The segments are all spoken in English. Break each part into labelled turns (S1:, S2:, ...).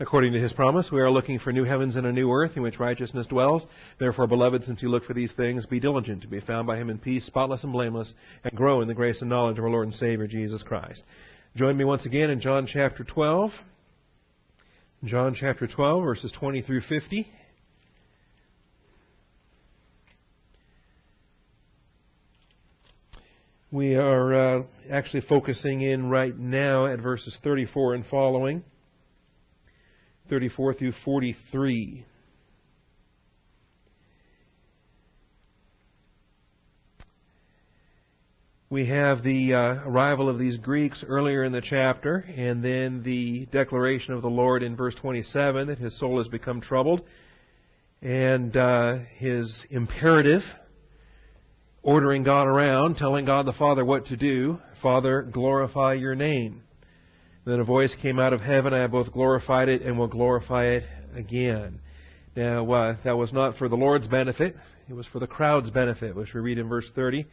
S1: According to his promise, we are looking for new heavens and a new earth in which righteousness dwells. Therefore, beloved, since you look for these things, be diligent to be found by him in peace, spotless and blameless, and grow in the grace and knowledge of our Lord and Savior, Jesus Christ. Join me once again in John chapter 12. John chapter 12, verses 20 through 50. We are uh, actually focusing in right now at verses 34 and following. 34 through 43. We have the uh, arrival of these Greeks earlier in the chapter, and then the declaration of the Lord in verse 27 that his soul has become troubled, and uh, his imperative, ordering God around, telling God the Father what to do Father, glorify your name. Then a voice came out of heaven. I have both glorified it and will glorify it again. Now, uh, that was not for the Lord's benefit. It was for the crowd's benefit, which we read in verse 30.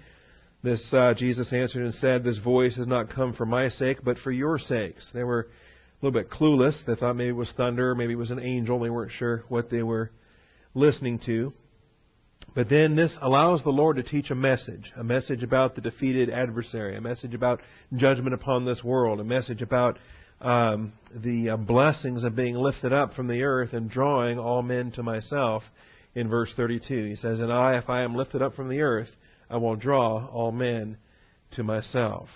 S1: This, uh, Jesus answered and said, This voice has not come for my sake, but for your sakes. They were a little bit clueless. They thought maybe it was thunder, maybe it was an angel. They weren't sure what they were listening to. But then this allows the Lord to teach a message, a message about the defeated adversary, a message about judgment upon this world, a message about um, the uh, blessings of being lifted up from the earth and drawing all men to myself. In verse 32, he says, "And I, if I am lifted up from the earth, I will draw all men to myself."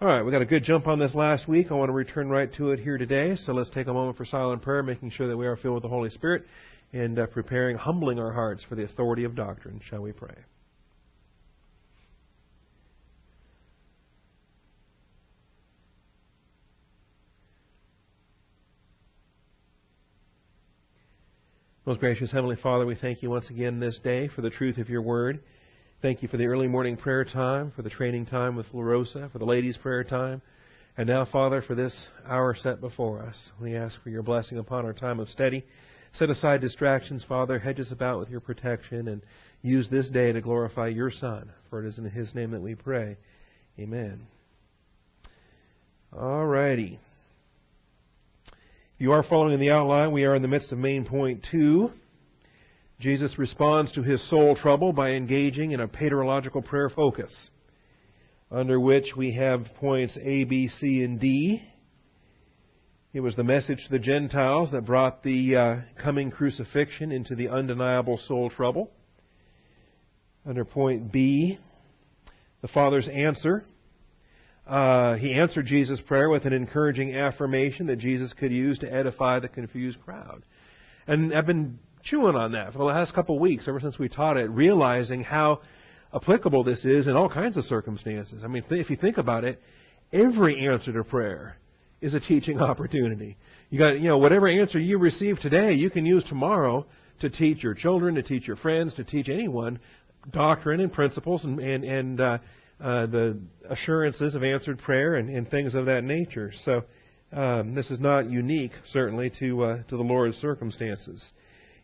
S1: All right, we got a good jump on this last week. I want to return right to it here today. So let's take a moment for silent prayer, making sure that we are filled with the Holy Spirit and uh, preparing, humbling our hearts for the authority of doctrine. Shall we pray? Most gracious Heavenly Father, we thank you once again this day for the truth of your word. Thank you for the early morning prayer time, for the training time with LaRosa, for the ladies' prayer time. And now, Father, for this hour set before us, we ask for your blessing upon our time of study. Set aside distractions, Father. Hedge us about with your protection and use this day to glorify your Son. For it is in his name that we pray. Amen. All righty. If you are following the outline, we are in the midst of main point two. Jesus responds to his soul trouble by engaging in a paterological prayer focus, under which we have points A, B, C, and D. It was the message to the Gentiles that brought the uh, coming crucifixion into the undeniable soul trouble. Under point B, the Father's answer. Uh, he answered Jesus' prayer with an encouraging affirmation that Jesus could use to edify the confused crowd. And I've been chewing on that for the last couple of weeks, ever since we taught it, realizing how applicable this is in all kinds of circumstances. I mean, if you think about it, every answer to prayer is a teaching opportunity. You got, you know, whatever answer you receive today, you can use tomorrow to teach your children, to teach your friends, to teach anyone doctrine and principles and and, and uh, uh, the assurances of answered prayer and, and things of that nature. So um, this is not unique, certainly, to uh, to the Lord's circumstances.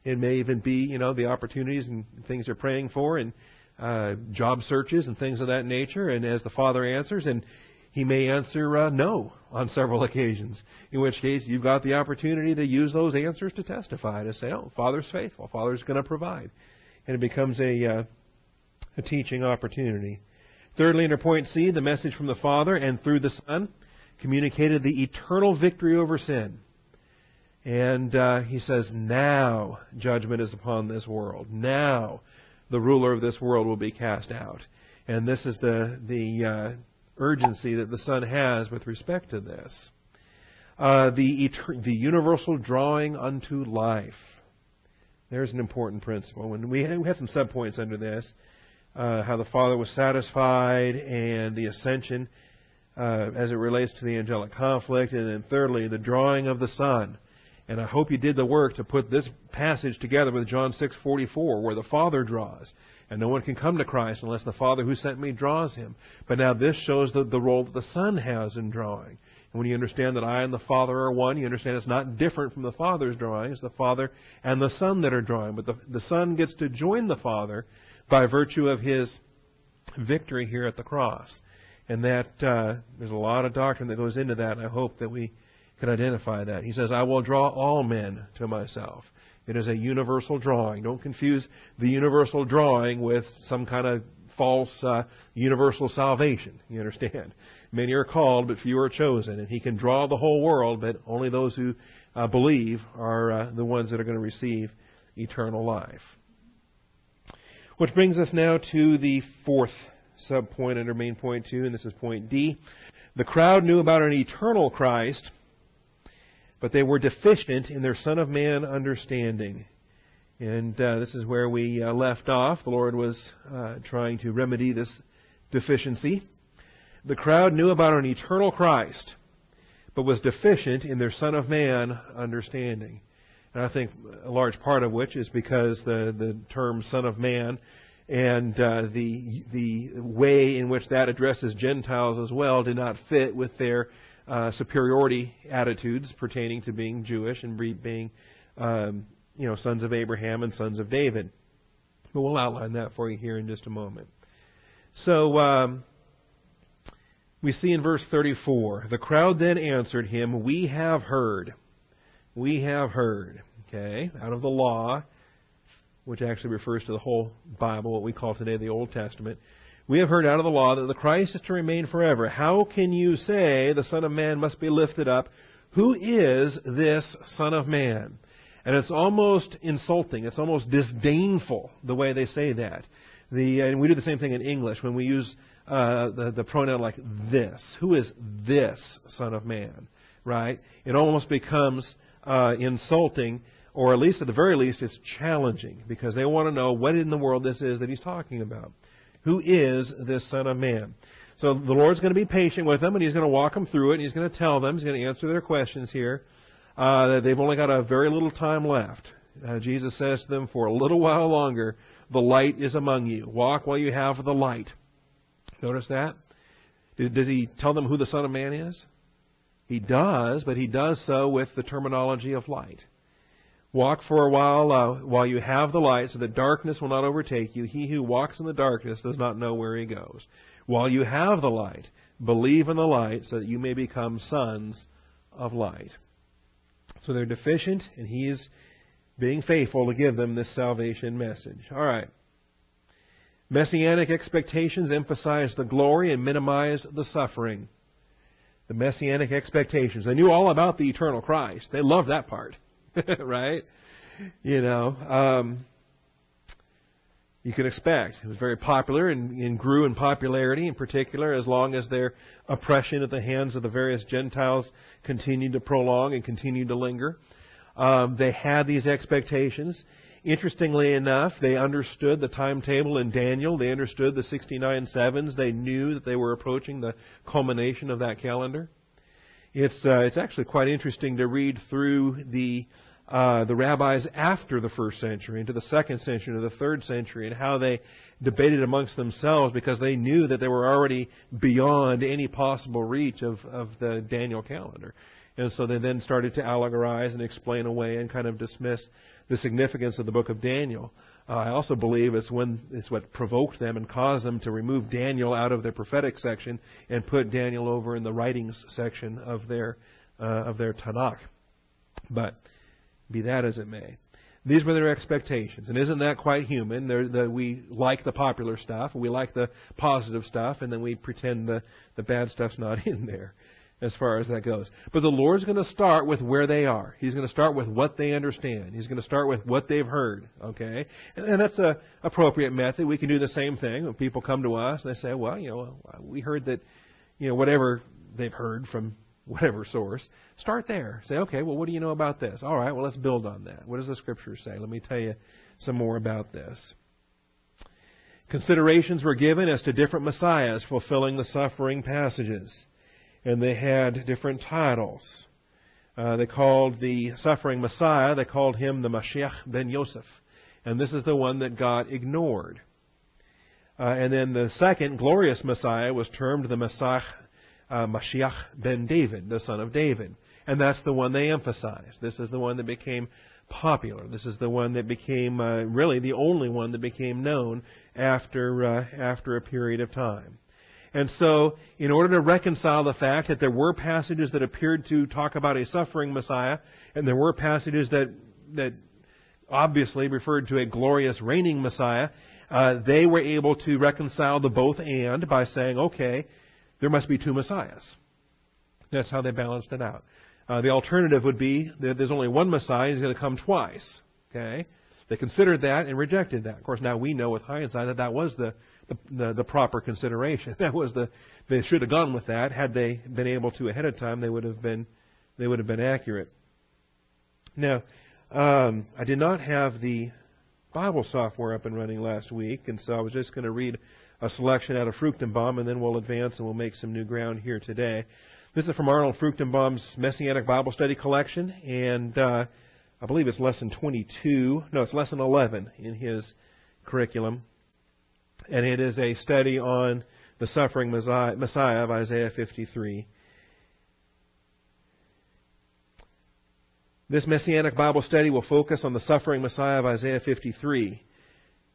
S1: It may even be, you know, the opportunities and things they're praying for, and uh, job searches and things of that nature. And as the Father answers, and he may answer uh, no on several occasions, in which case you've got the opportunity to use those answers to testify, to say, oh, Father's faithful, Father's going to provide. And it becomes a, uh, a teaching opportunity. Thirdly, under point C, the message from the Father and through the Son communicated the eternal victory over sin. And uh, he says, now judgment is upon this world. Now the ruler of this world will be cast out. And this is the, the uh, urgency that the Son has with respect to this. Uh, the, etern- the universal drawing unto life. There's an important principle. Had, we had some subpoints under this, uh, how the Father was satisfied and the ascension uh, as it relates to the angelic conflict, and then thirdly, the drawing of the Son. And I hope you did the work to put this passage together with John 6:44, where the Father draws. And no one can come to Christ unless the Father who sent me draws him. But now this shows the, the role that the Son has in drawing. And when you understand that I and the Father are one, you understand it's not different from the Father's drawing. It's the Father and the Son that are drawing. But the, the Son gets to join the Father by virtue of his victory here at the cross. And that uh, there's a lot of doctrine that goes into that. And I hope that we can identify that. He says, I will draw all men to myself. It is a universal drawing. Don't confuse the universal drawing with some kind of false uh, universal salvation. You understand? Many are called, but few are chosen. And he can draw the whole world, but only those who uh, believe are uh, the ones that are going to receive eternal life. Which brings us now to the fourth subpoint under main point two, and this is point D. The crowd knew about an eternal Christ, but they were deficient in their Son of Man understanding. And uh, this is where we uh, left off. The Lord was uh, trying to remedy this deficiency. The crowd knew about an eternal Christ, but was deficient in their Son of Man understanding. And I think a large part of which is because the, the term Son of Man and uh, the the way in which that addresses Gentiles as well did not fit with their uh, superiority attitudes pertaining to being Jewish and being um, you know sons of Abraham and sons of David. But we'll outline that for you here in just a moment. So um, we see in verse 34, the crowd then answered him, "We have heard, we have heard." Okay, out of the law which actually refers to the whole Bible, what we call today the Old Testament. We have heard out of the law that the Christ is to remain forever. How can you say the Son of Man must be lifted up? Who is this Son of Man? And it's almost insulting. It's almost disdainful the way they say that. The, and we do the same thing in English when we use uh, the, the pronoun like this. Who is this Son of Man? Right? It almost becomes uh, insulting or at least at the very least, it's challenging because they want to know what in the world this is that he's talking about. Who is this Son of Man? So the Lord's going to be patient with them, and He's going to walk them through it, and He's going to tell them, He's going to answer their questions here. Uh, that they've only got a very little time left. Uh, Jesus says to them, For a little while longer, the light is among you. Walk while you have the light. Notice that? Does He tell them who the Son of Man is? He does, but He does so with the terminology of light. Walk for a while uh, while you have the light, so that darkness will not overtake you. He who walks in the darkness does not know where he goes. While you have the light, believe in the light, so that you may become sons of light. So they're deficient, and he is being faithful to give them this salvation message. All right. Messianic expectations emphasize the glory and minimize the suffering. The messianic expectations. They knew all about the eternal Christ. They loved that part. right? You know, um, you can expect. It was very popular and, and, grew in popularity, in particular, as long as their oppression at the hands of the various Gentiles continued to prolong and continued to linger. Um, they had these expectations. Interestingly enough, they understood the timetable in Daniel. They understood the 69 sevens. They knew that they were approaching the culmination of that calendar. It's uh, it's actually quite interesting to read through the uh, the rabbis after the first century, into the second century, into the third century, and how they debated amongst themselves because they knew that they were already beyond any possible reach of, of the Daniel calendar. And so they then started to allegorize and explain away and kind of dismiss the significance of the book of Daniel. Uh, I also believe it's when it's what provoked them and caused them to remove Daniel out of their prophetic section and put Daniel over in the writings section of their uh, of their Tanakh. But be that as it may. These were their expectations. And isn't that quite human? The, we like the popular stuff, we like the positive stuff, and then we pretend the, the bad stuff's not in there as far as that goes. But the Lord's going to start with where they are. He's going to start with what they understand. He's going to start with what they've heard. Okay? And, and that's a appropriate method. We can do the same thing when people come to us and they say, well, you know, we heard that, you know, whatever they've heard from whatever source, start there. Say, okay, well, what do you know about this? All right, well, let's build on that. What does the Scripture say? Let me tell you some more about this. Considerations were given as to different messiahs fulfilling the suffering passages, and they had different titles. Uh, they called the suffering Messiah, they called him the Mashiach ben Yosef. And this is the one that God ignored. Uh, and then the second glorious Messiah was termed the Messiah uh, Mashiach ben David, the son of David. And that's the one they emphasized. This is the one that became popular. This is the one that became uh, really the only one that became known after uh, after a period of time. And so, in order to reconcile the fact that there were passages that appeared to talk about a suffering Messiah, and there were passages that that obviously referred to a glorious reigning Messiah, uh, they were able to reconcile the both and by saying, okay, there must be two Messiahs. That's how they balanced it out. Uh, the alternative would be that there's only one Messiah, he's going to come twice. Okay? They considered that and rejected that. Of course, now we know with hindsight that that was the, the, the, the proper consideration. That was the, they should have gone with that. Had they been able to ahead of time, they would have been, they would have been accurate. Now, um, I did not have the Bible software up and running last week, and so I was just going to read a selection out of Fruchtenbaum, and then we'll advance and we'll make some new ground here today. This is from Arnold Fruchtenbaum's Messianic Bible Study Collection, and uh, I believe it's lesson 22. No, it's lesson 11 in his curriculum. And it is a study on the suffering Messiah of Isaiah 53. This Messianic Bible study will focus on the suffering Messiah of Isaiah 53.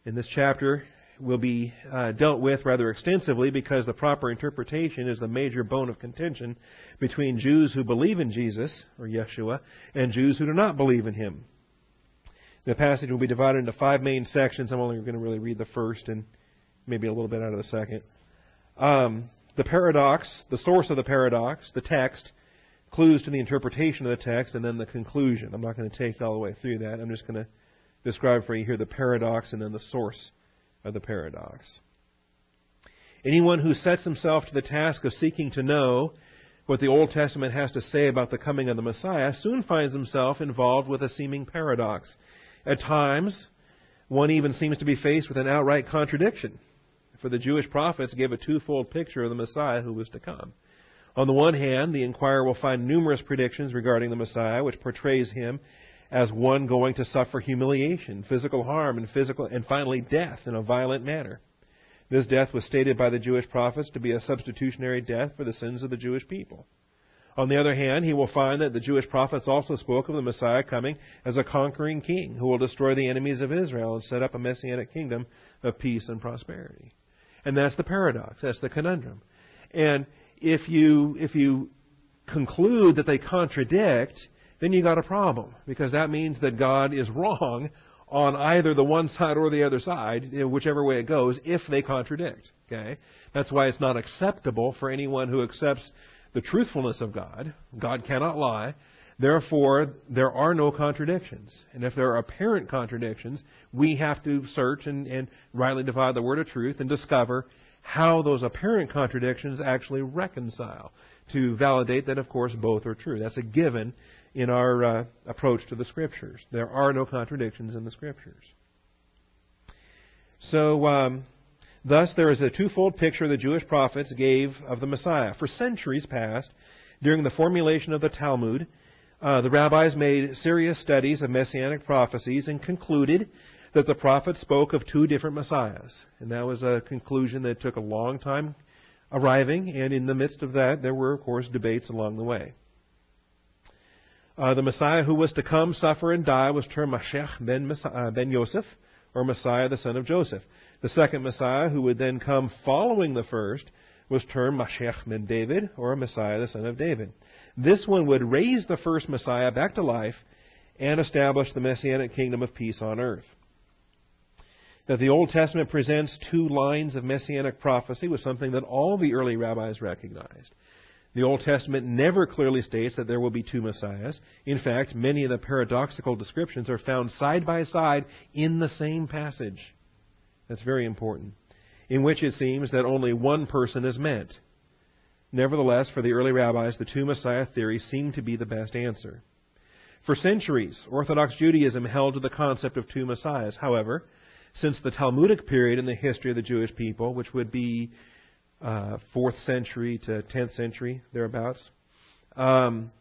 S1: In this chapter, will be uh, dealt with rather extensively because the proper interpretation is the major bone of contention between Jews who believe in Jesus, or Yeshua, and Jews who do not believe in him. The passage will be divided into five main sections. I'm only going to really read the first and maybe a little bit out of the second. Um, the paradox, the source of the paradox, the text, clues to the interpretation of the text, and then the conclusion. I'm not going to take all the way through that. I'm just going to describe for you here the paradox and then the source of the paradox. Anyone who sets himself to the task of seeking to know what the Old Testament has to say about the coming of the Messiah soon finds himself involved with a seeming paradox. At times, one even seems to be faced with an outright contradiction, for the Jewish prophets gave a twofold picture of the Messiah who was to come. On the one hand, the inquirer will find numerous predictions regarding the Messiah, which portrays him as one going to suffer humiliation, physical harm, and physical and finally death in a violent manner. This death was stated by the Jewish prophets to be a substitutionary death for the sins of the Jewish people. On the other hand, he will find that the Jewish prophets also spoke of the Messiah coming as a conquering king who will destroy the enemies of Israel and set up a messianic kingdom of peace and prosperity. And that's the paradox. That's the conundrum. And if you, if you conclude that they contradict, then you got a problem because that means that God is wrong on either the one side or the other side, whichever way it goes, if they contradict. Okay? That's why it's not acceptable for anyone who accepts the truthfulness of God. God cannot lie. Therefore, there are no contradictions. And if there are apparent contradictions, we have to search and, and rightly divide the word of truth and discover how those apparent contradictions actually reconcile to validate that, of course, both are true. That's a given in our uh, approach to the Scriptures. There are no contradictions in the Scriptures. So, um, thus, there is a twofold picture the Jewish prophets gave of the Messiah. For centuries past, during the formulation of the Talmud, uh, the rabbis made serious studies of messianic prophecies and concluded that the prophet spoke of two different messiahs. And that was a conclusion that took a long time arriving, and in the midst of that, there were, of course, debates along the way. Uh, the Messiah who was to come, suffer, and die was termed Mashiach ben, uh, ben Yosef, or Messiah the son of Joseph. The second Messiah, who would then come following the first, was termed Mashiach ben David, or Messiah the son of David. This one would raise the first Messiah back to life and establish the messianic kingdom of peace on earth. That the Old Testament presents two lines of messianic prophecy was something that all the early rabbis recognized. The Old Testament never clearly states that there will be two Messiahs. In fact, many of the paradoxical descriptions are found side by side in the same passage. That's very important. In which it seems that only one person is meant. Nevertheless, for the early rabbis, the two Messiah theory seemed to be the best answer. For centuries, Orthodox Judaism held to the concept of two Messiahs. However, since the Talmudic period in the history of the Jewish people, which would be uh, 4th century to 10th century, thereabouts. Um,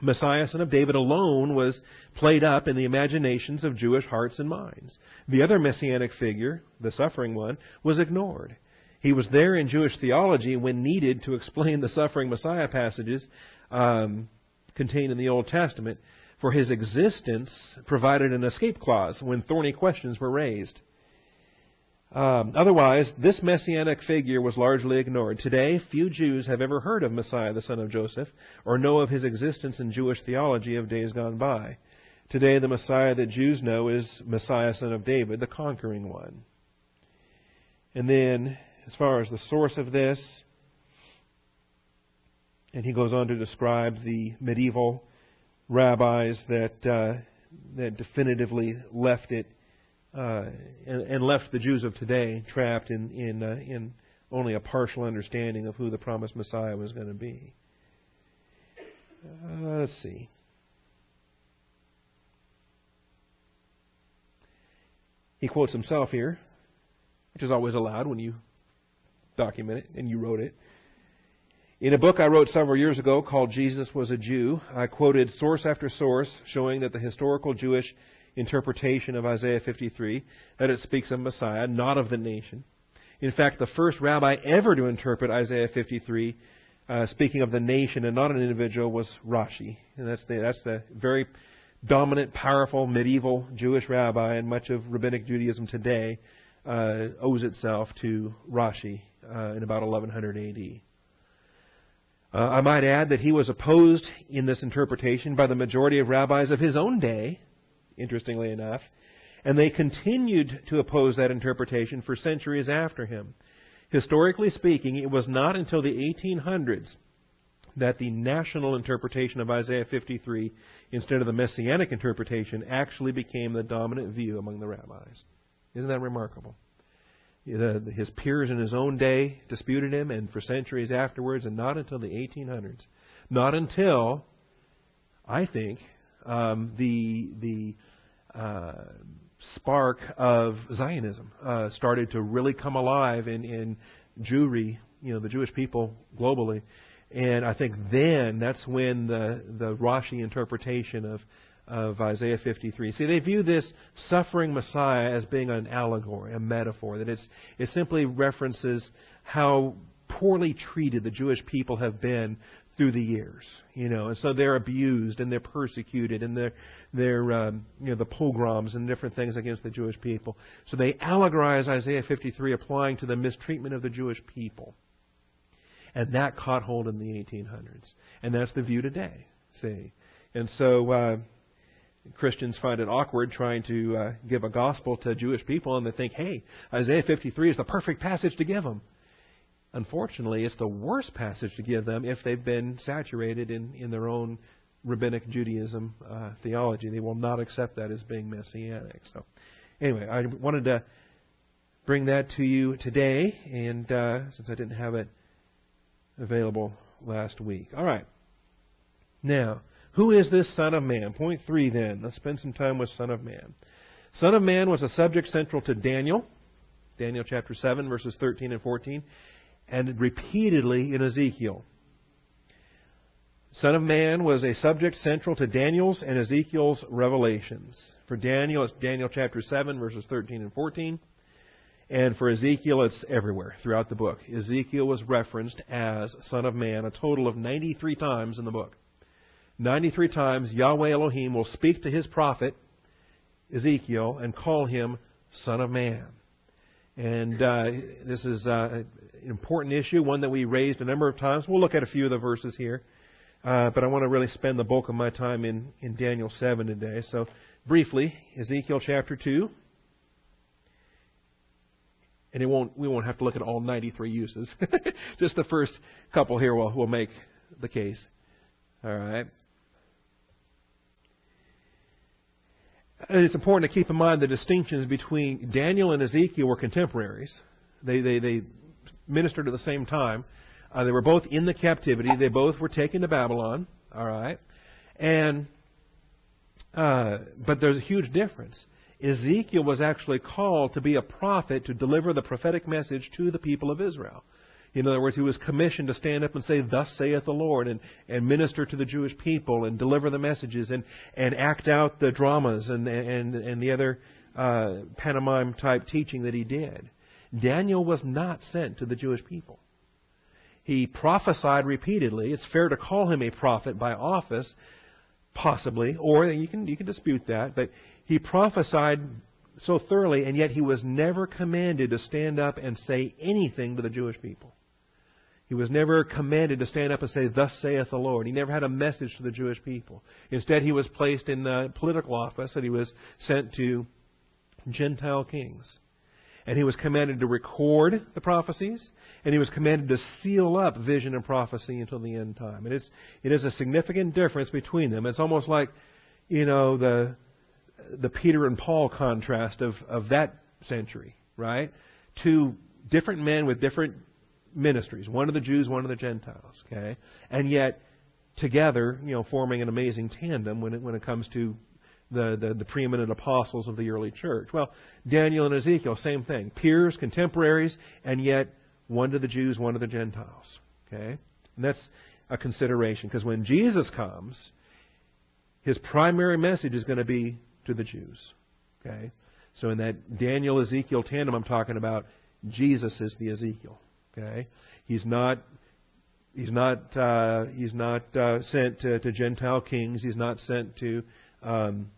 S1: Messiah, son of David, alone was played up in the imaginations of Jewish hearts and minds. The other messianic figure, the suffering one, was ignored. He was there in Jewish theology when needed to explain the suffering Messiah passages um, contained in the Old Testament, for his existence provided an escape clause when thorny questions were raised. Um, otherwise, this messianic figure was largely ignored. Today, few Jews have ever heard of Messiah, the son of Joseph, or know of his existence in Jewish theology of days gone by. Today, the Messiah that Jews know is Messiah, son of David, the conquering one. And then, as far as the source of this, and he goes on to describe the medieval rabbis that uh, that definitively left it uh, and, and, left the Jews of today trapped in in, uh, in only a partial understanding of who the promised Messiah was going to be. Uh, let's see. He quotes himself here, which is always allowed when you document it and you wrote it. In a book I wrote several years ago called Jesus Was a Jew, I quoted source after source showing that the historical Jewish interpretation of Isaiah 53 that it speaks of Messiah, not of the nation. In fact, the first rabbi ever to interpret Isaiah 53, uh, speaking of the nation and not an individual, was Rashi, and that's the that's the very dominant, powerful medieval Jewish rabbi, and much of rabbinic Judaism today uh, owes itself to Rashi uh, in about 1100 A.D. Uh, I might add that he was opposed in this interpretation by the majority of rabbis of his own day, interestingly enough, and they continued to oppose that interpretation for centuries after him. Historically speaking, it was not until the 1800s that the national interpretation of Isaiah 53, instead of the messianic interpretation, actually became the dominant view among the rabbis. Isn't that remarkable? His peers in his own day disputed him, and for centuries afterwards, and not until the 1800s. Not until, I think, um, the the uh, spark of Zionism uh, started to really come alive in, in Jewry, you know, the Jewish people globally. And I think then that's when the, the Rashi interpretation of, of Isaiah 53. See, they view this suffering Messiah as being an allegory, a metaphor, that it's, it simply references how poorly treated the Jewish people have been through the years, you know, and so they're abused and they're persecuted and they're they're um, you know the pogroms and different things against the Jewish people. So they allegorize Isaiah 53, applying to the mistreatment of the Jewish people, and that caught hold in the 1800s, and that's the view today. See, and so. Uh, Christians find it awkward trying to uh, give a gospel to Jewish people, and they think, "Hey, Isaiah 53 is the perfect passage to give them." Unfortunately, it's the worst passage to give them if they've been saturated in, in their own rabbinic Judaism uh, theology. They will not accept that as being messianic. So, anyway, I wanted to bring that to you today, and uh, since I didn't have it available last week. All right. Now, who is this Son of Man? Point three then. Let's spend some time with Son of Man. Son of Man was a subject central to Daniel, Daniel chapter 7, verses 13 and 14 and repeatedly in Ezekiel. Son of Man was a subject central to Daniel's and Ezekiel's revelations. For Daniel, it's Daniel chapter 7, verses 13 and 14. And for Ezekiel, it's everywhere throughout the book. Ezekiel was referenced as Son of Man a total of 93 times in the book. 93 times Yahweh Elohim will speak to his prophet, Ezekiel, and call him Son of Man. And uh, this is uh, an important issue, one that we raised a number of times. We'll look at a few of the verses here. Uh, but I want to really spend the bulk of my time in, in Daniel 7 today. So, briefly, Ezekiel chapter 2. And it won't, we won't have to look at all 93 uses. Just the first couple here will, will make the case. All right. It's important to keep in mind the distinctions between Daniel and Ezekiel were contemporaries. They, they, they ministered at the same time. Uh, they were both in the captivity. They both were taken to Babylon. All right, and uh, but there's a huge difference. Ezekiel was actually called to be a prophet to deliver the prophetic message to the people of Israel. In other words, he was commissioned to stand up and say, Thus saith the Lord, and, and minister to the Jewish people, and deliver the messages, and, and act out the dramas and, and, and the other uh, pantomime type teaching that he did. Daniel was not sent to the Jewish people. He prophesied repeatedly. It's fair to call him a prophet by office, possibly, or you can, you can dispute that, but he prophesied so thoroughly, and yet he was never commanded to stand up and say anything to the Jewish people. He was never commanded to stand up and say, Thus saith the Lord. He never had a message to the Jewish people. Instead, he was placed in the political office and he was sent to Gentile kings. And he was commanded to record the prophecies, and he was commanded to seal up vision and prophecy until the end time. And it's, it is a significant difference between them. It's almost like, you know, the, the Peter and Paul contrast of, of that century, right? Two different men with different ministries, one of the Jews, one of the Gentiles, okay? And yet, together, you know, forming an amazing tandem when it, when it comes to the, the, the, preeminent apostles of the early church. Well, Daniel and Ezekiel, same thing. Peers, contemporaries, and yet one to the Jews, one to the Gentiles. Okay? And that's a consideration because when Jesus comes, his primary message is going to be to the Jews. Okay? So in that Daniel Ezekiel tandem I'm talking about, Jesus is the Ezekiel. Okay? He's not he's not uh, he's not uh, sent to, to, Gentile kings. He's not sent to um,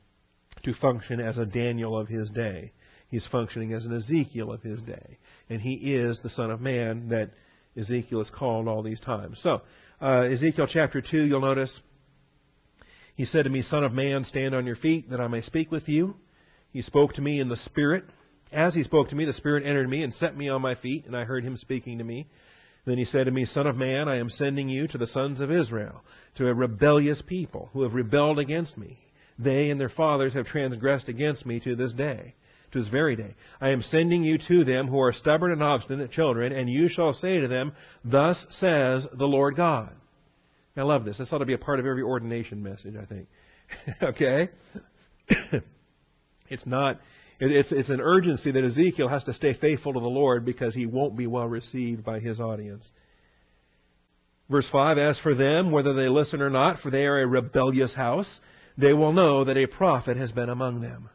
S1: to function as a Daniel of his day. He's functioning as an Ezekiel of his day, and he is the Son of Man that Ezekiel is called all these times. So uh, Ezekiel chapter two, you'll notice he said to me, Son of man, stand on your feet, that I may speak with you. He spoke to me in the Spirit. As he spoke to me, the Spirit entered me and set me on my feet, and I heard him speaking to me. Then he said to me, Son of man, I am sending you to the sons of Israel, to a rebellious people who have rebelled against me. They and their fathers have transgressed against me to this day, to this very day. I am sending you to them who are stubborn and obstinate children, and you shall say to them, Thus says the Lord God. I love this. This ought to be a part of every ordination message, I think. okay? it's not. It's, it's an urgency that Ezekiel has to stay faithful to the Lord because he won't be well received by his audience. Verse 5 As for them, whether they listen or not, for they are a rebellious house, they will know that a prophet has been among them.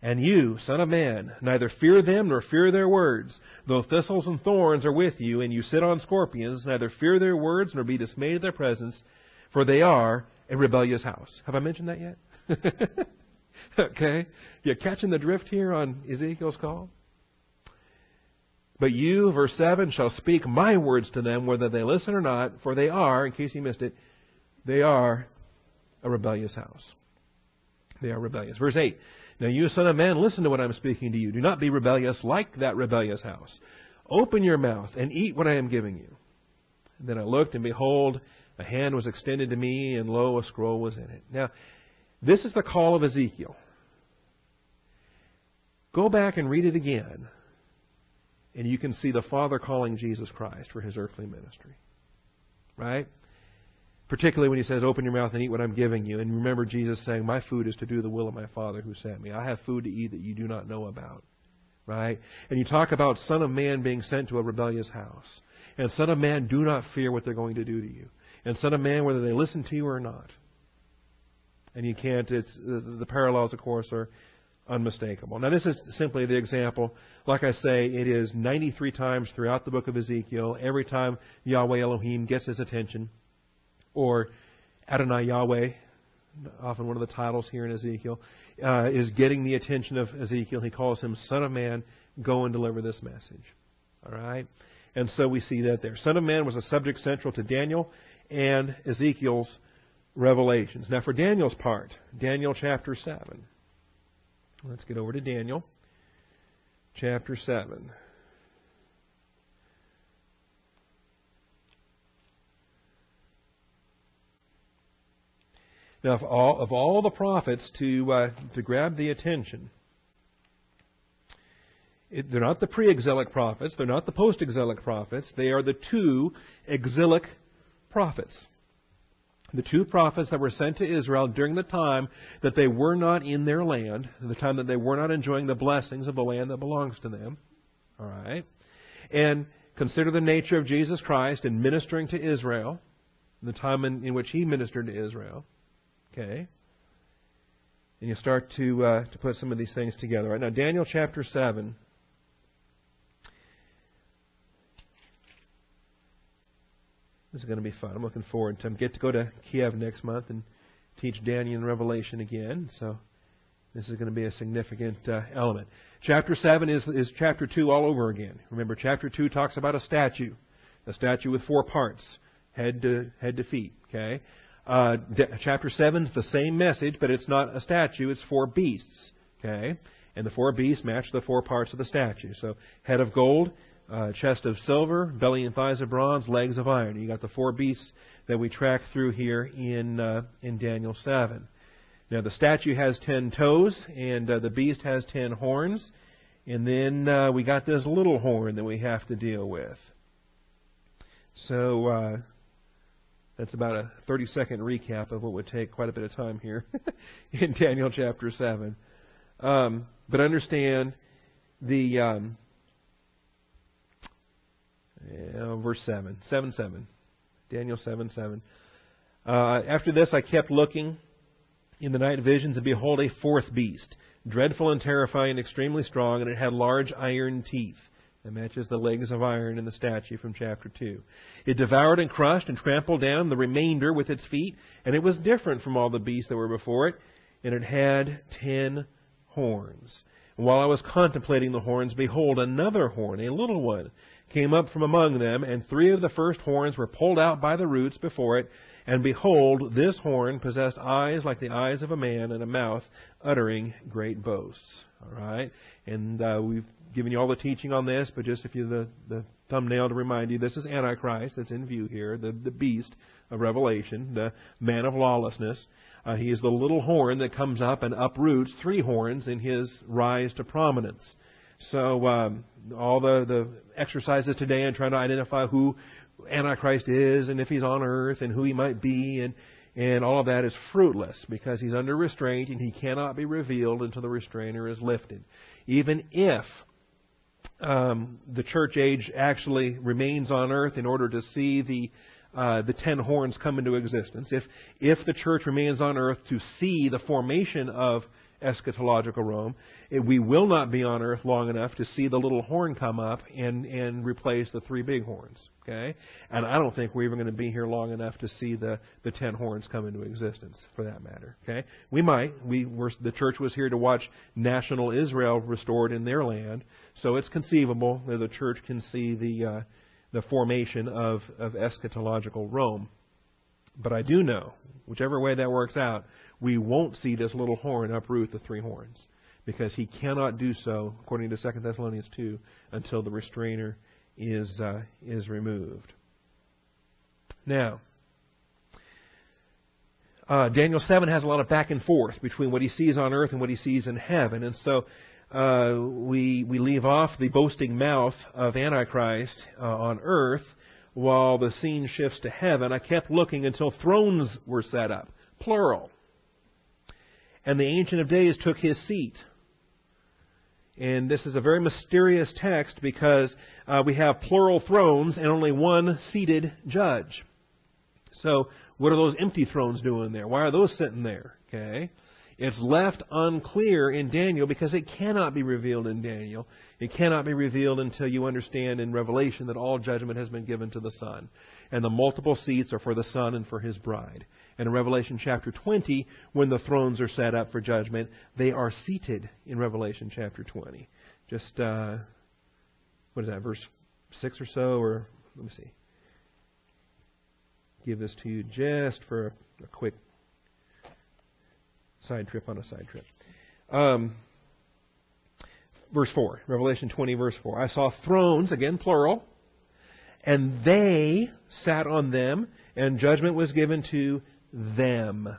S1: And you, Son of Man, neither fear them nor fear their words. Though thistles and thorns are with you, and you sit on scorpions, neither fear their words nor be dismayed at their presence, for they are a rebellious house. Have I mentioned that yet? okay? You catching the drift here on Ezekiel's call? But you, verse 7, shall speak my words to them, whether they listen or not, for they are, in case you missed it, they are a rebellious house. They are rebellious. Verse 8. Now, you son of man, listen to what I'm speaking to you. Do not be rebellious like that rebellious house. Open your mouth and eat what I am giving you. And then I looked, and behold, a hand was extended to me, and lo, a scroll was in it. Now, this is the call of Ezekiel. Go back and read it again, and you can see the Father calling Jesus Christ for his earthly ministry. Right? Particularly when he says, Open your mouth and eat what I'm giving you. And remember Jesus saying, My food is to do the will of my Father who sent me. I have food to eat that you do not know about. Right? And you talk about Son of Man being sent to a rebellious house. And Son of Man, do not fear what they're going to do to you. And Son of Man, whether they listen to you or not. And you can't, it's, the, parallels, of course, are unmistakable. Now, this is simply the example. Like I say, it is 93 times throughout the book of Ezekiel. Every time Yahweh Elohim gets his attention, or Adonai Yahweh, often one of the titles here in Ezekiel, uh, is getting the attention of Ezekiel. He calls him Son of Man, go and deliver this message. All right? And so we see that there. Son of Man was a subject central to Daniel and Ezekiel's revelations. Now, for Daniel's part, Daniel chapter 7. Let's get over to Daniel chapter 7. Now, of all, of all the prophets to, uh, to grab the attention, it, they're not the pre exilic prophets, they're not the post exilic prophets, they are the two exilic prophets. The two prophets that were sent to Israel during the time that they were not in their land, the time that they were not enjoying the blessings of the land that belongs to them. All right? And consider the nature of Jesus Christ in ministering to Israel, the time in, in which he ministered to Israel. Okay? And you start to, uh, to put some of these things together. Right now, Daniel chapter 7. This is going to be fun. I'm looking forward to. Get to go to Kiev next month and teach Daniel and Revelation again. So This is going to be a significant uh, element. Chapter 7 is, is chapter 2 all over again. Remember, chapter 2 talks about a statue, a statue with four parts, head to, head to feet. Okay? Uh, chapter 7 is the same message, but it's not a statue, it's four beasts. Okay? And the four beasts match the four parts of the statue. So, head of gold, uh, chest of silver, belly and thighs of bronze, legs of iron. You got the four beasts that we track through here in uh, in Daniel 7. Now the statue has ten toes, and uh, the beast has ten horns, and then uh, we got this little horn that we have to deal with. So uh, that's about a 30 second recap of what would take quite a bit of time here in Daniel chapter 7. Um, but understand the um, yeah, verse 7. 7 7. Daniel 7 7. Uh, after this, I kept looking in the night visions, and behold, a fourth beast, dreadful and terrifying, extremely strong, and it had large iron teeth. That matches the legs of iron in the statue from chapter 2. It devoured and crushed and trampled down the remainder with its feet, and it was different from all the beasts that were before it, and it had ten horns. And while I was contemplating the horns, behold, another horn, a little one, came up from among them, and three of the first horns were pulled out by the roots before it. And behold, this horn possessed eyes like the eyes of a man, and a mouth uttering great boasts. All right, and uh, we've given you all the teaching on this, but just if you the, the thumbnail to remind you, this is Antichrist that's in view here, the the beast of Revelation, the man of lawlessness. Uh, he is the little horn that comes up and uproots three horns in his rise to prominence. So um, all the the exercises today and trying to identify who Antichrist is and if he's on earth and who he might be and and all of that is fruitless because he's under restraint and he cannot be revealed until the restrainer is lifted. Even if um, the church age actually remains on earth in order to see the uh, the ten horns come into existence, if if the church remains on earth to see the formation of eschatological Rome. We will not be on earth long enough to see the little horn come up and, and replace the three big horns. Okay? And I don't think we're even going to be here long enough to see the, the ten horns come into existence, for that matter. Okay? We might. We were, the church was here to watch national Israel restored in their land, so it's conceivable that the church can see the, uh, the formation of, of eschatological Rome. But I do know, whichever way that works out, we won't see this little horn uproot the three horns because he cannot do so, according to 2 Thessalonians 2, until the restrainer is, uh, is removed. Now, uh, Daniel 7 has a lot of back and forth between what he sees on earth and what he sees in heaven. And so uh, we, we leave off the boasting mouth of Antichrist uh, on earth while the scene shifts to heaven. I kept looking until thrones were set up, plural and the Ancient of Days took his seat. And this is a very mysterious text because uh, we have plural thrones and only one seated judge. So, what are those empty thrones doing there? Why are those sitting there? Okay. It's left unclear in Daniel because it cannot be revealed in Daniel. It cannot be revealed until you understand in Revelation that all judgment has been given to the Son. And the multiple seats are for the Son and for his bride. And in Revelation chapter 20, when the thrones are set up for judgment, they are seated in Revelation chapter 20. Just, uh, what is that, verse 6 or so? Or, let me see. Give this to you just for a, quick side trip on a side trip. Um, verse 4, Revelation 20, verse 4. I saw thrones, again plural, and they sat on them, and judgment was given to them.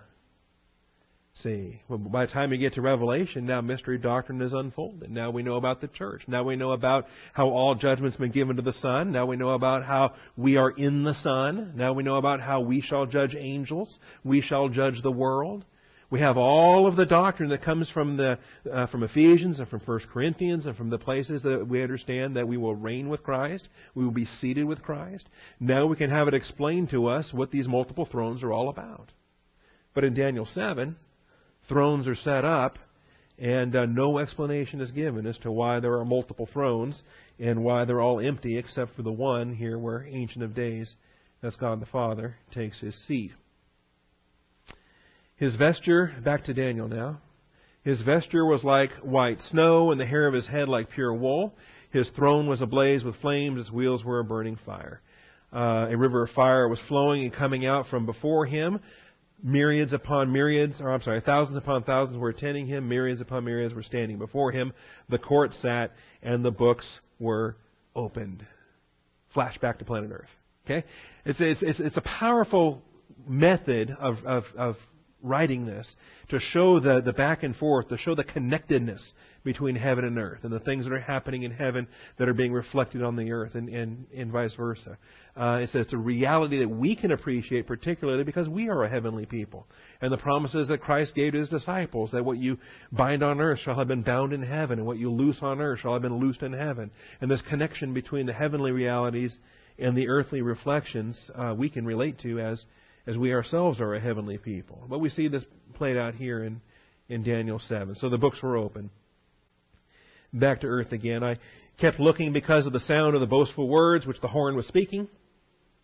S1: See, by the time you get to Revelation, now mystery doctrine is unfolded. Now we know about the church. Now we know about how all judgment's been given to the Son. Now we know about how we are in the Son. Now we know about how we shall judge angels. We shall judge the world. We have all of the doctrine that comes from the uh, from Ephesians and from 1 Corinthians and from the places that we understand that we will reign with Christ, we will be seated with Christ. Now we can have it explained to us what these multiple thrones are all about. But in Daniel 7, thrones are set up and uh, no explanation is given as to why there are multiple thrones and why they're all empty except for the one here where Ancient of Days, that's God the Father, takes his seat. His vesture, back to Daniel now. His vesture was like white snow, and the hair of his head like pure wool. His throne was ablaze with flames, its wheels were a burning fire. Uh, a river of fire was flowing and coming out from before him. Myriads upon myriads, or I'm sorry, thousands upon thousands were attending him. Myriads upon myriads were standing before him. The court sat, and the books were opened. Flashback to planet Earth. Okay, it's it's it's, it's a powerful method of, of, of writing this to show the, the back and forth, to show the connectedness between heaven and earth and the things that are happening in heaven that are being reflected on the earth and, and, and vice versa. Uh, it's, it's a reality that we can appreciate particularly because we are a heavenly people. And the promises that Christ gave to his disciples that what you bind on earth shall have been bound in heaven and what you loose on earth shall have been loosed in heaven. And this connection between the heavenly realities and the earthly reflections uh, we can relate to as as we ourselves are a heavenly people. But we see this played out here in, in Daniel 7. So the books were open. Back to earth again. I kept looking because of the sound of the boastful words which the horn was speaking.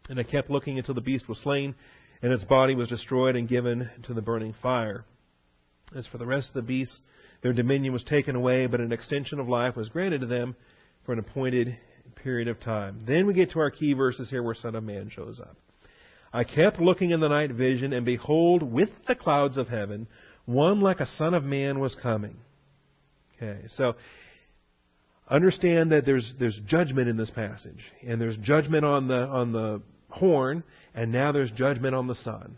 S1: And I kept looking until the beast was slain, and its body was destroyed and given to the burning fire. As for the rest of the beasts, their dominion was taken away, but an extension of life was granted to them for an appointed period of time. Then we get to our key verses here where Son of Man shows up. I kept looking in the night vision, and behold, with the clouds of heaven, one like a son of man was coming. Okay, so understand that there's there's judgment in this passage, and there's judgment on the on the horn, and now there's judgment on the Son.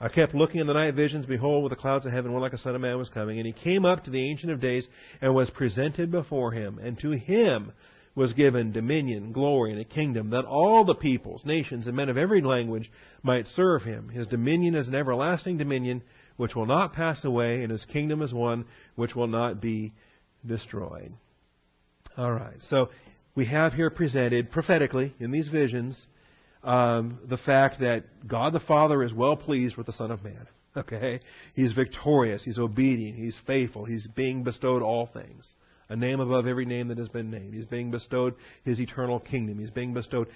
S1: I kept looking in the night visions, behold, with the clouds of heaven, one like a son of man was coming, and he came up to the Ancient of Days and was presented before him, and to him was given dominion, glory, and a kingdom, that all the peoples, nations, and men of every language might serve him. His dominion is an everlasting dominion which will not pass away, and his kingdom is one which will not be destroyed. All right, so we have here presented prophetically in these visions um, the fact that God the Father is well pleased with the Son of Man. Okay? He's victorious, he's obedient, he's faithful, he's being bestowed all things a name above every name that has been named. He's being bestowed his eternal kingdom. He's being bestowed.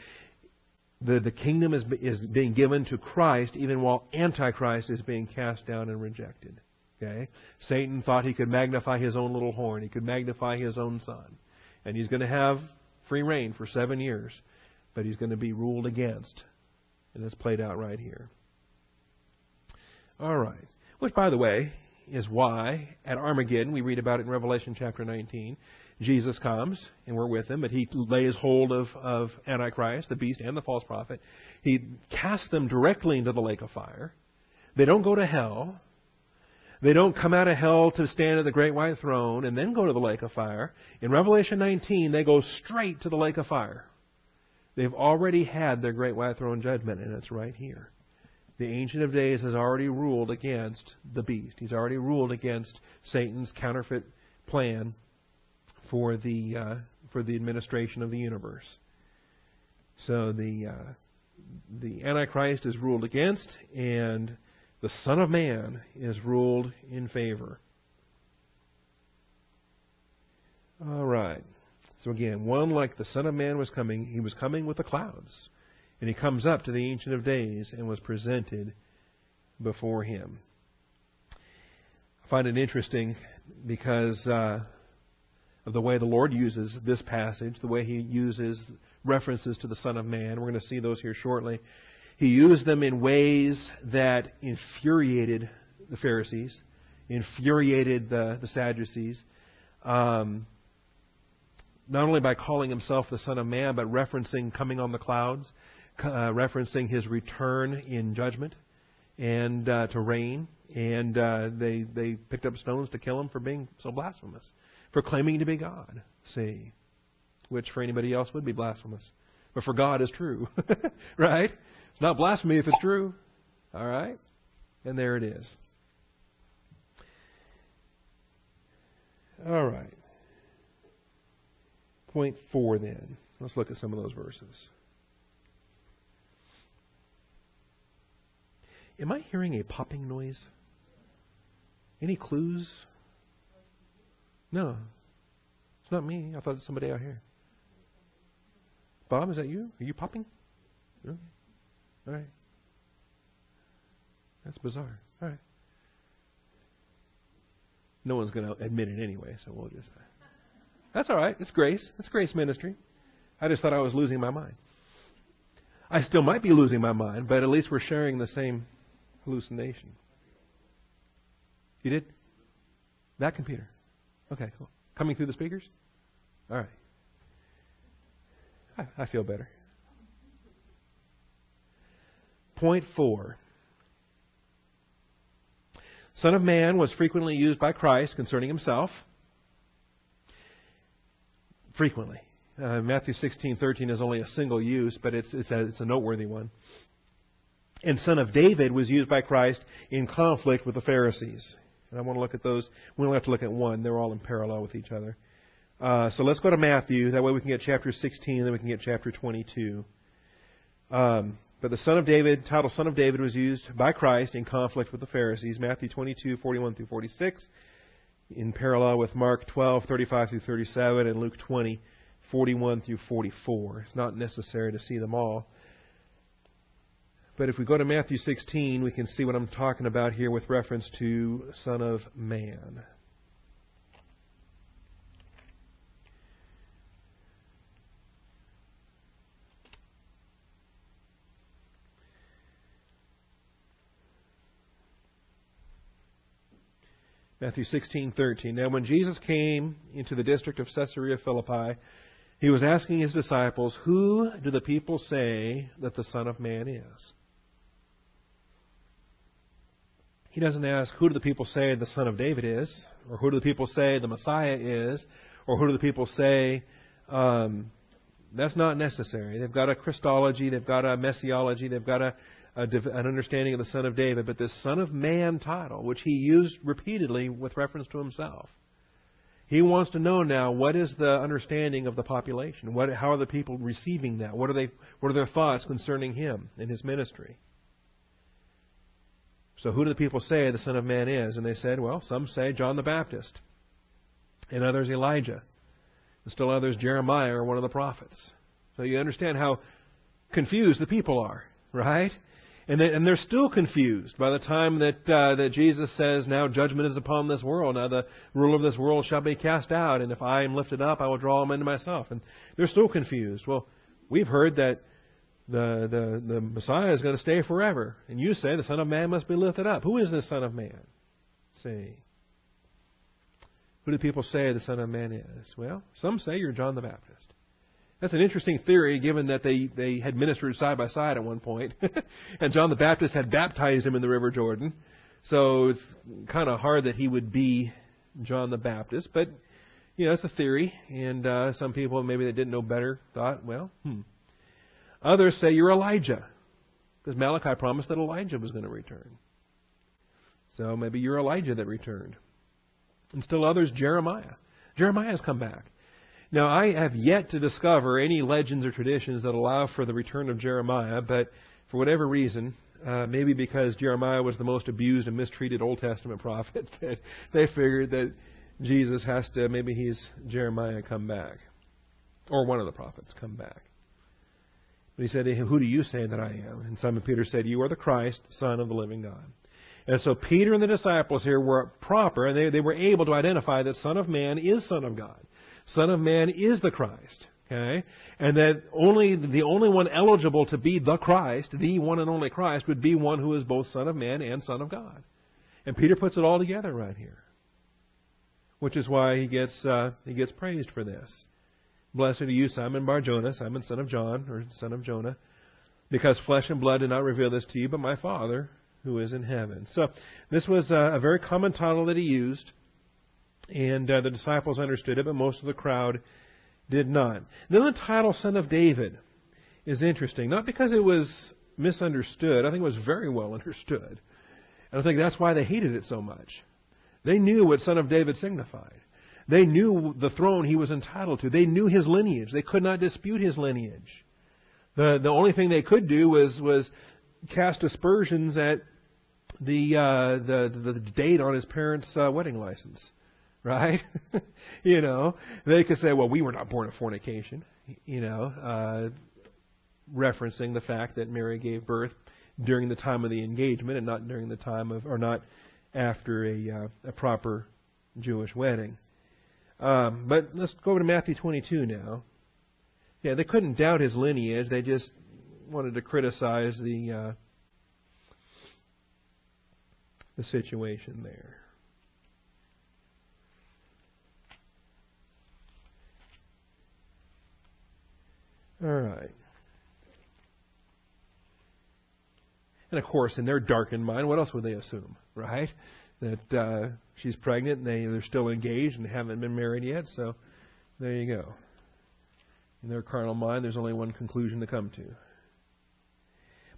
S1: The, the kingdom is, is being given to Christ even while Antichrist is being cast down and rejected. Okay? Satan thought he could magnify his own little horn. He could magnify his own son. And he's going to have free reign for seven years. But he's going to be ruled against. And it's played out right here. All right. Which, by the way, is why at Armageddon, we read about it in Revelation chapter 19, Jesus comes and we're with him, but he lays hold of, of Antichrist, the beast, and the false prophet. He casts them directly into the lake of fire. They don't go to hell. They don't come out of hell to stand at the great white throne and then go to the lake of fire. In Revelation 19, they go straight to the lake of fire. They've already had their great white throne judgment, and it's right here the Ancient of Days has already ruled against the beast. He's already ruled against Satan's counterfeit plan for the uh, for the administration of the universe. So the uh, the Antichrist is ruled against, and the Son of Man is ruled in favor. All right. So again, one like the Son of Man was coming, he was coming with the clouds. And he comes up to the Ancient of Days and was presented before him. I find it interesting because uh, of the way the Lord uses this passage, the way he uses references to the Son of Man. We're going to see those here shortly. He used them in ways that infuriated the Pharisees, infuriated the, the Sadducees. Um, not only by calling himself the Son of Man, but referencing coming on the clouds uh, referencing his return in judgment and uh, to reign. And uh, they they picked up stones to kill him for being so blasphemous, for claiming to be God. See, which for anybody else would be blasphemous, but for God is true, right? It's not blasphemy if it's true. All right, and there it is. All right. Point four then. Let's look at some of those verses. Am I hearing a popping noise? Any clues? No. It's not me. I thought it was somebody out here. Bob, is that you? Are you popping? Okay. All right. That's bizarre. All right. No one's going to admit it anyway, so we'll just. Uh, that's all right. It's grace. It's grace ministry. I just thought I was losing my mind. I still might be losing my mind, but at least we're sharing the same hallucination. You did? That computer. Okay, cool. Coming through the speakers? All right. I, I feel better. Point four. Son of Man was frequently used by Christ concerning himself. Frequently. Uh, Matthew 16:13 is only a single use, but it's, it's, a, it's a noteworthy one. And Son of David was used by Christ in conflict with the Pharisees. And I want to look at those. We only have to look at one. They're all in parallel with each other. Uh, so let's go to Matthew. That way we can get chapter 16, and then we can get chapter 22. Um, but the Son of David, title Son of David, was used by Christ in conflict with the Pharisees. Matthew 22, 41 through 46, in parallel with Mark 12, 35 through 37, and Luke 20, 41 through 44. It's not necessary to see them all. But if we go to Matthew 16, we can see what I'm talking about here with reference to Son of Man. Matthew 16:13. Now when Jesus came into the district of Caesarea Philippi, he was asking his disciples, "Who do the people say that the Son of Man is?" He doesn't ask, "Who do the people say the Son of David is?" or "Who do the people say the Messiah is?" or "Who do the people say?" Um, that's not necessary. They've got a Christology, they've got a messiology, they've got a an understanding of the Son of David, but this Son of Man title, which he used repeatedly with reference to himself. He wants to know now what is the understanding of the population. What, how are the people receiving that? What are they? What are their thoughts concerning him and his ministry? So, who do the people say the Son of Man is? And they said, well, some say John the Baptist, and others Elijah, and still others Jeremiah or one of the prophets. So you understand how confused the people are, right? And, they, and they're still confused by the time that, uh, that Jesus says, Now judgment is upon this world. Now the rule of this world shall be cast out. And if I am lifted up, I will draw them into myself. And they're still confused. Well, we've heard that the, the, the Messiah is going to stay forever. And you say the Son of Man must be lifted up. Who is this Son of Man? See. Who do people say the Son of Man is? Well, some say you're John the Baptist. That's an interesting theory, given that they, they had ministered side by side at one point, and John the Baptist had baptized him in the River Jordan. So it's kind of hard that he would be John the Baptist, but you know it's a theory, and uh, some people maybe that didn't know better thought, well, hmm. Others say you're Elijah, because Malachi promised that Elijah was going to return. So maybe you're Elijah that returned, and still others Jeremiah. Jeremiah has come back. Now, I have yet to discover any legends or traditions that allow for the return of Jeremiah, but for whatever reason, uh, maybe because Jeremiah was the most abused and mistreated Old Testament prophet, that they figured that Jesus has to, maybe he's Jeremiah come back. Or one of the prophets come back. But he said, Who do you say that I am? And Simon Peter said, You are the Christ, Son of the living God. And so Peter and the disciples here were proper, and they, they were able to identify that Son of Man is Son of God. Son of Man is the Christ. Okay? And that only the only one eligible to be the Christ, the one and only Christ, would be one who is both Son of Man and Son of God. And Peter puts it all together right here. Which is why he gets uh, he gets praised for this. Blessed are you, Simon Barjona, Simon son of John, or son of Jonah, because flesh and blood did not reveal this to you, but my Father who is in heaven. So this was a, a very common title that he used. And uh, the disciples understood it, but most of the crowd did not. Then the title Son of David is interesting, not because it was misunderstood. I think it was very well understood. And I think that's why they hated it so much. They knew what Son of David signified. They knew the throne he was entitled to. They knew his lineage. They could not dispute his lineage. The the only thing they could do was was cast aspersions at the uh, the the date on his parents' uh, wedding license right? you know, they could say, well, we were not born of fornication, you know, uh, referencing the fact that Mary gave birth during the time of the engagement and not during the time of, or not after a, uh, a proper Jewish wedding. Um, but let's go over to Matthew 22 now. Yeah, they couldn't doubt his lineage. They just wanted to criticize the uh, the situation there. All right. And of course, in their darkened mind, what else would they assume, right? That uh, she's pregnant and they, they're still engaged and haven't been married yet, so there you go. In their carnal mind, there's only one conclusion to come to.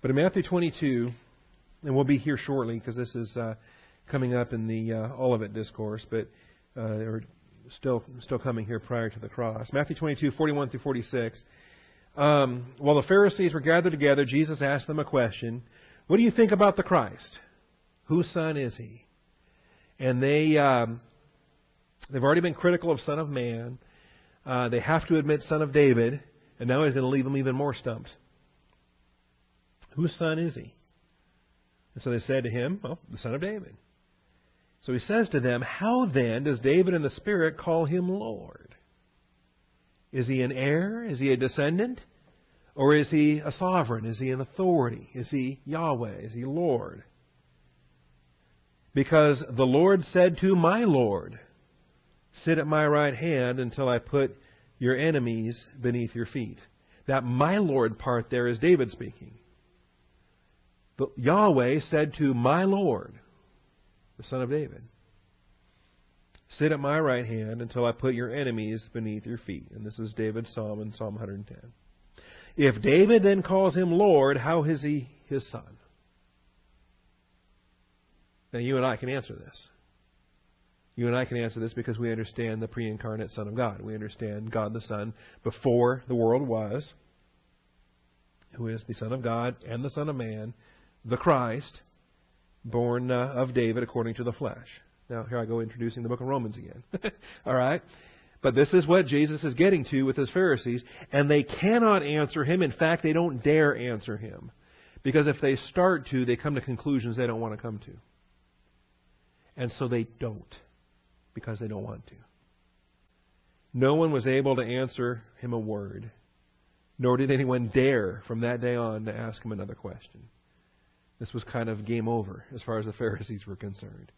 S1: But in Matthew 22, and we'll be here shortly because this is uh, coming up in the uh, Olivet discourse, but uh, or still still coming here prior to the cross. Matthew 22, 41 through 46. Um, while the Pharisees were gathered together, Jesus asked them a question. What do you think about the Christ? Whose son is he? And they um, they've already been critical of Son of Man. Uh, they have to admit Son of David, and now he's going to leave them even more stumped. Whose son is he? And so they said to him, Well, the son of David. So he says to them, How then does David in the Spirit call him Lord? Is he an heir? Is he a descendant? Or is he a sovereign? Is he an authority? Is he Yahweh? Is he Lord? Because the Lord said to my Lord, Sit at my right hand until I put your enemies beneath your feet. That my Lord part there is David speaking. But Yahweh said to my Lord, the son of David, Sit at my right hand until I put your enemies beneath your feet. And this is David's psalm in Psalm 110. If David then calls him Lord, how is he his son? Now, you and I can answer this. You and I can answer this because we understand the pre incarnate Son of God. We understand God the Son before the world was, who is the Son of God and the Son of Man, the Christ, born uh, of David according to the flesh. Now, here I go introducing the book of Romans again. All right? But this is what Jesus is getting to with his Pharisees, and they cannot answer him. In fact, they don't dare answer him. Because if they start to, they come to conclusions they don't want to come to. And so they don't, because they don't want to. No one was able to answer him a word, nor did anyone dare from that day on to ask him another question. This was kind of game over as far as the Pharisees were concerned.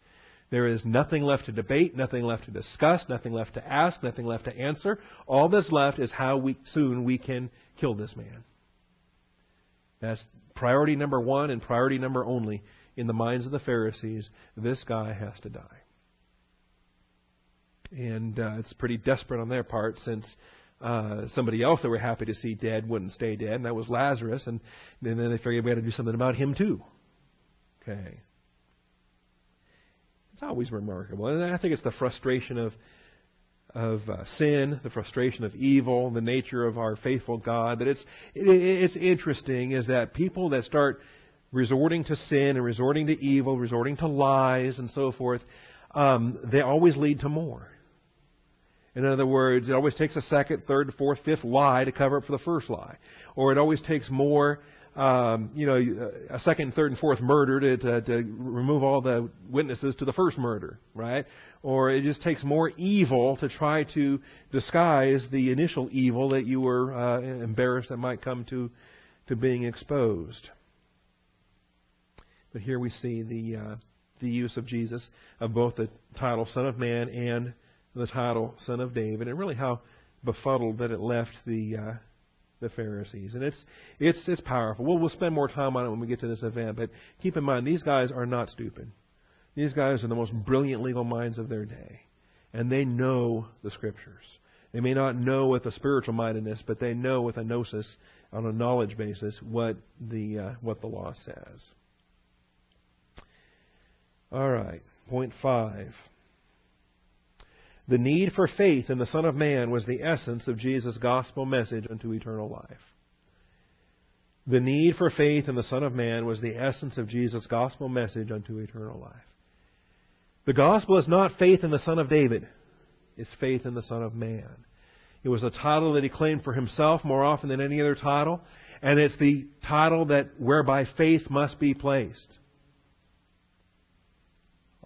S1: There is nothing left to debate, nothing left to discuss, nothing left to ask, nothing left to answer. All that's left is how we, soon we can kill this man. That's priority number one and priority number only in the minds of the Pharisees. This guy has to die. And uh, it's pretty desperate on their part since uh, somebody else they were happy to see dead wouldn't stay dead, and that was Lazarus. And then they figured we had to do something about him too. Okay. It's always remarkable. And I think it's the frustration of of uh, sin, the frustration of evil, the nature of our faithful God. That it's it, it's interesting is that people that start resorting to sin and resorting to evil, resorting to lies and so forth, um, they always lead to more. In other words, it always takes a second, third, fourth, fifth lie to cover up for the first lie, or it always takes more um, you know, a second, third, and fourth murder to, to, to remove all the witnesses to the first murder, right? Or it just takes more evil to try to disguise the initial evil that you were uh, embarrassed that might come to, to being exposed. But here we see the uh, the use of Jesus of both the title Son of Man and the title Son of David, and really how befuddled that it left the uh, the Pharisees. And it's it's it's powerful. We'll we'll spend more time on it when we get to this event, but keep in mind these guys are not stupid. These guys are the most brilliant legal minds of their day. And they know the scriptures. They may not know with a spiritual mindedness, but they know with a gnosis on a knowledge basis what the uh, what the law says. All right, point five. The need for faith in the Son of Man was the essence of Jesus' gospel message unto eternal life. The need for faith in the Son of Man was the essence of Jesus' gospel message unto eternal life. The gospel is not faith in the Son of David, it's faith in the Son of Man. It was a title that he claimed for himself more often than any other title, and it's the title that whereby faith must be placed.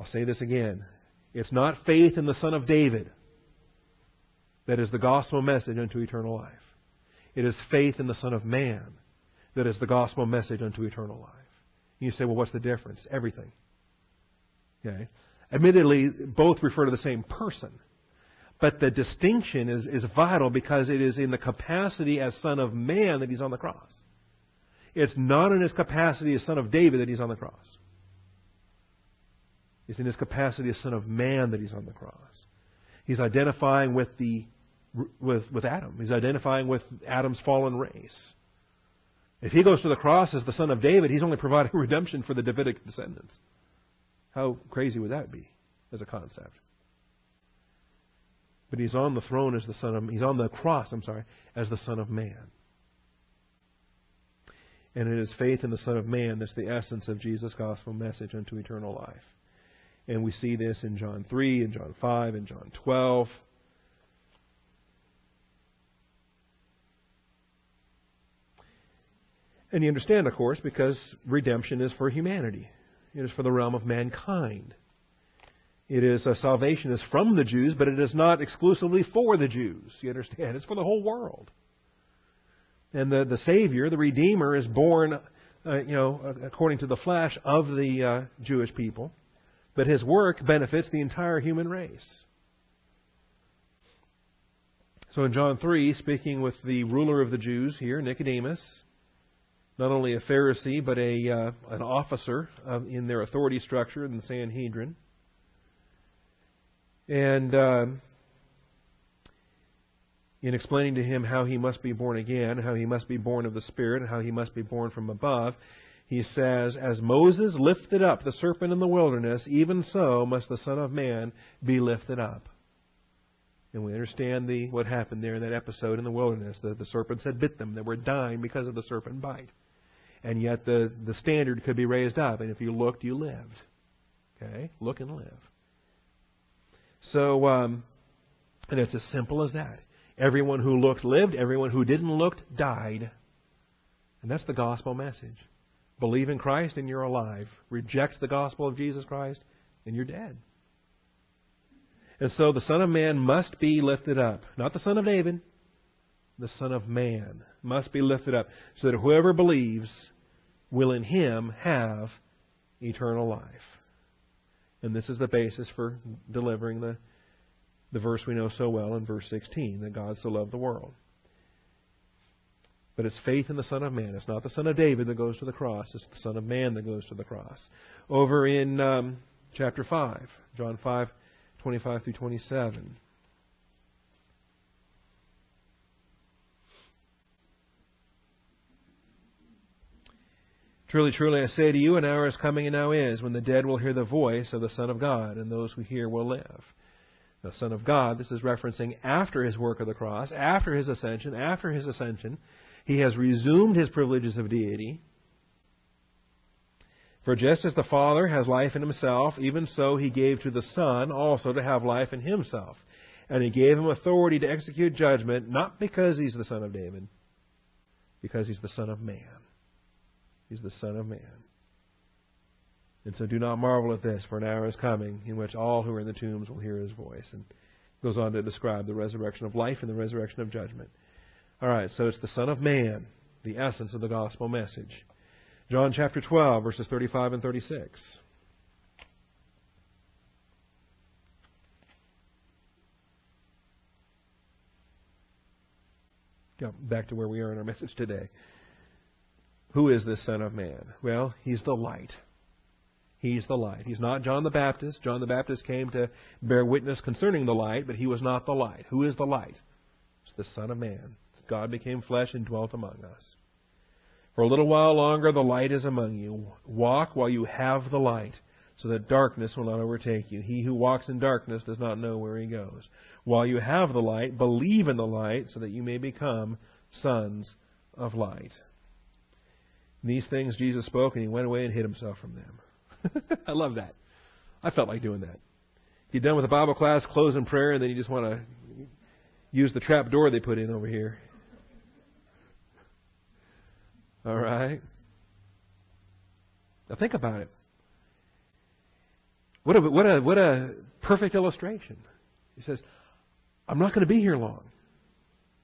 S1: I'll say this again. It's not faith in the Son of David that is the gospel message unto eternal life. It is faith in the Son of Man that is the gospel message unto eternal life. You say, well, what's the difference? Everything. Okay? Admittedly, both refer to the same person. But the distinction is, is vital because it is in the capacity as Son of Man that he's on the cross. It's not in his capacity as Son of David that he's on the cross. It's in his capacity as Son of Man that he's on the cross. He's identifying with the with, with Adam. He's identifying with Adam's fallen race. If he goes to the cross as the son of David, he's only providing redemption for the Davidic descendants. How crazy would that be as a concept? But he's on the throne as the son of he's on the cross, I'm sorry, as the son of man. And it is faith in the Son of Man that's the essence of Jesus' gospel message unto eternal life. And we see this in John 3, and John 5, and John 12. And you understand, of course, because redemption is for humanity. It is for the realm of mankind. It is a salvation is from the Jews, but it is not exclusively for the Jews. You understand? It's for the whole world. And the, the Savior, the Redeemer, is born, uh, you know, according to the flesh of the uh, Jewish people but his work benefits the entire human race. So in John 3, speaking with the ruler of the Jews here, Nicodemus, not only a Pharisee, but a, uh, an officer of, in their authority structure in the Sanhedrin. And uh, in explaining to him how he must be born again, how he must be born of the Spirit, and how he must be born from above, he says, As Moses lifted up the serpent in the wilderness, even so must the Son of Man be lifted up. And we understand the, what happened there in that episode in the wilderness. The, the serpents had bit them. They were dying because of the serpent bite. And yet the, the standard could be raised up. And if you looked, you lived. Okay? Look and live. So, um, and it's as simple as that. Everyone who looked lived. Everyone who didn't look died. And that's the gospel message. Believe in Christ and you're alive. Reject the gospel of Jesus Christ and you're dead. And so the Son of Man must be lifted up. Not the Son of David, the Son of Man must be lifted up so that whoever believes will in him have eternal life. And this is the basis for delivering the, the verse we know so well in verse 16 that God so loved the world. But it's faith in the Son of Man. It's not the Son of David that goes to the cross. It's the Son of Man that goes to the cross. Over in um, chapter 5, John 5, 25 through 27. Truly, truly, I say to you, an hour is coming and now is when the dead will hear the voice of the Son of God, and those who hear will live. The Son of God, this is referencing after his work of the cross, after his ascension, after his ascension, he has resumed his privileges of deity. For just as the Father has life in himself, even so he gave to the Son also to have life in himself. And he gave him authority to execute judgment, not because he's the Son of David, because he's the Son of Man. He's the Son of Man. And so do not marvel at this, for an hour is coming in which all who are in the tombs will hear his voice. And goes on to describe the resurrection of life and the resurrection of judgment. All right, so it's the Son of Man, the essence of the gospel message. John chapter 12, verses 35 and 36. back to where we are in our message today. Who is this Son of Man? Well, he's the light. He's the light. He's not John the Baptist. John the Baptist came to bear witness concerning the light, but he was not the light. Who is the light? It's the Son of Man. God became flesh and dwelt among us. For a little while longer the light is among you. Walk while you have the light, so that darkness will not overtake you. He who walks in darkness does not know where he goes. While you have the light, believe in the light, so that you may become sons of light. These things Jesus spoke, and he went away and hid himself from them. I love that. I felt like doing that. Get done with the Bible class, close in prayer, and then you just want to use the trap door they put in over here. All right? Now think about it. What a, what a, what a perfect illustration. He says, I'm not going to be here long.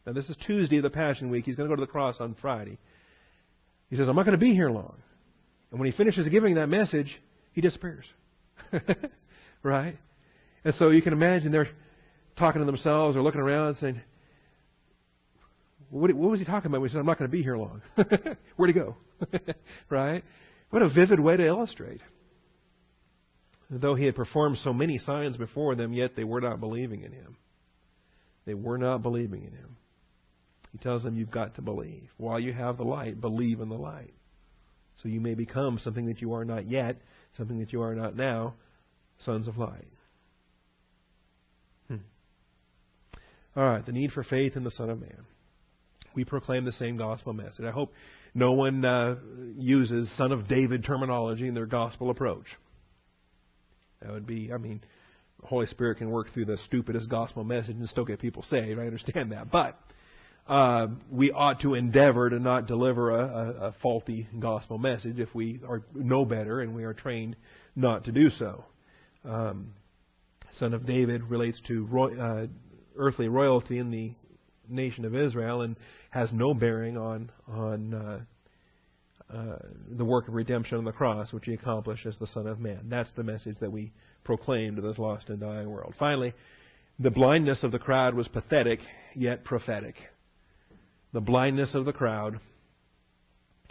S1: Now, this is Tuesday of the Passion Week. He's going to go to the cross on Friday. He says, I'm not going to be here long. And when he finishes giving that message, he disappears. right? And so you can imagine they're talking to themselves or looking around saying, what, what was he talking about when he said, I'm not going to be here long? Where'd he go? right? What a vivid way to illustrate. Though he had performed so many signs before them, yet they were not believing in him. They were not believing in him. He tells them, You've got to believe. While you have the light, believe in the light. So you may become something that you are not yet, something that you are not now, sons of light. Hmm. All right, the need for faith in the Son of Man. We proclaim the same gospel message. I hope no one uh, uses Son of David terminology in their gospel approach. That would be, I mean, the Holy Spirit can work through the stupidest gospel message and still get people saved. I understand that. But uh, we ought to endeavor to not deliver a, a, a faulty gospel message if we are know better and we are trained not to do so. Um, son of David relates to roy, uh, earthly royalty in the nation of Israel and has no bearing on on uh, uh, the work of redemption on the cross, which he accomplished as the Son of Man. That's the message that we proclaim to this lost and dying world. Finally, the blindness of the crowd was pathetic, yet prophetic. The blindness of the crowd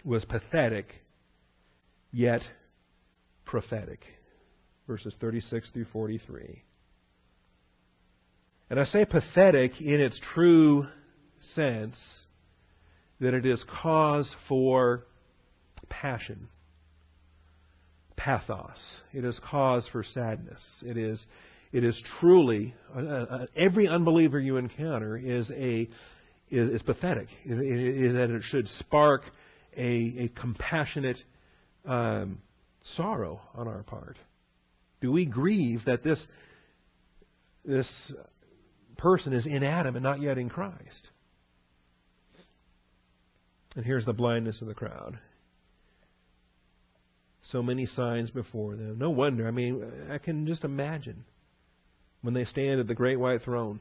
S1: was pathetic, yet prophetic. Verses 36 through 43. And I say pathetic in its true sense that it is cause for passion, pathos. It is cause for sadness. It is, it is truly uh, uh, every unbeliever you encounter is a is, is pathetic. It, it is that it should spark a, a compassionate um, sorrow on our part. Do we grieve that this this person is in Adam and not yet in Christ? And here's the blindness of the crowd so many signs before them. No wonder. I mean, I can just imagine when they stand at the great white throne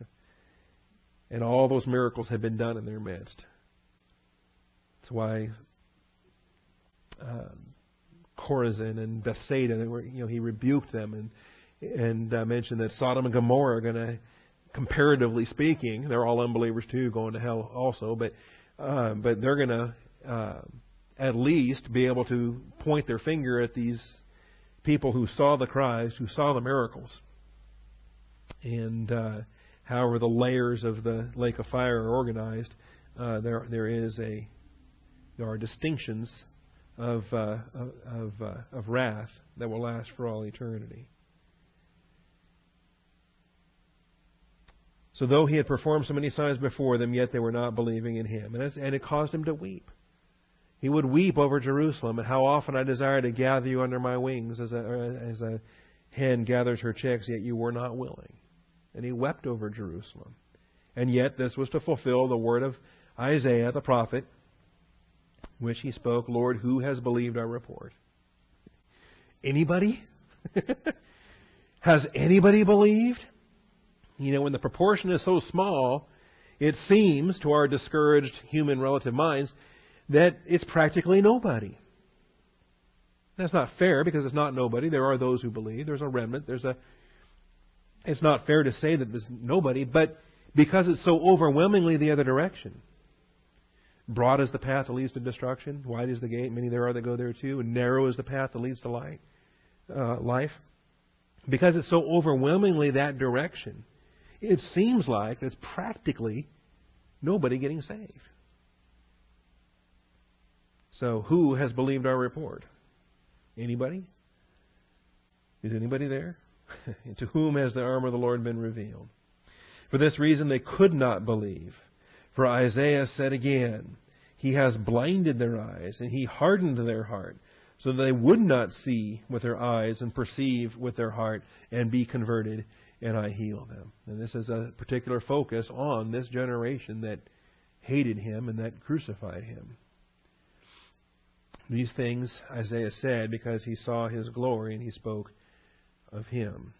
S1: and all those miracles have been done in their midst. That's why uh, Chorazin and Bethsaida, were, you know, he rebuked them and and uh, mentioned that Sodom and Gomorrah are going to, comparatively speaking, they're all unbelievers too, going to hell also, but uh, but they're going to uh, at least be able to point their finger at these people who saw the Christ, who saw the miracles. And uh, however the layers of the lake of fire are organized, uh, there there is a there are distinctions of uh, of uh, of wrath that will last for all eternity. So though he had performed so many signs before them, yet they were not believing in him, and, and it caused him to weep. He would weep over Jerusalem and how often I desire to gather you under my wings as a, as a hen gathers her chicks, yet you were not willing. And he wept over Jerusalem. And yet this was to fulfill the word of Isaiah the prophet, which he spoke, Lord, who has believed our report? Anybody? has anybody believed? You know, when the proportion is so small, it seems to our discouraged human relative minds that it's practically nobody. That's not fair because it's not nobody. There are those who believe. There's a remnant. There's a. It's not fair to say that there's nobody, but because it's so overwhelmingly the other direction. Broad is the path that leads to destruction. Wide is the gate. Many there are that go there too. And narrow is the path that leads to light, uh, life. Because it's so overwhelmingly that direction, it seems like it's practically nobody getting saved. So, who has believed our report? Anybody? Is anybody there? to whom has the arm of the Lord been revealed? For this reason they could not believe. For Isaiah said again, He has blinded their eyes, and He hardened their heart, so that they would not see with their eyes and perceive with their heart and be converted, and I heal them. And this is a particular focus on this generation that hated Him and that crucified Him. These things Isaiah said because he saw his glory and he spoke of him.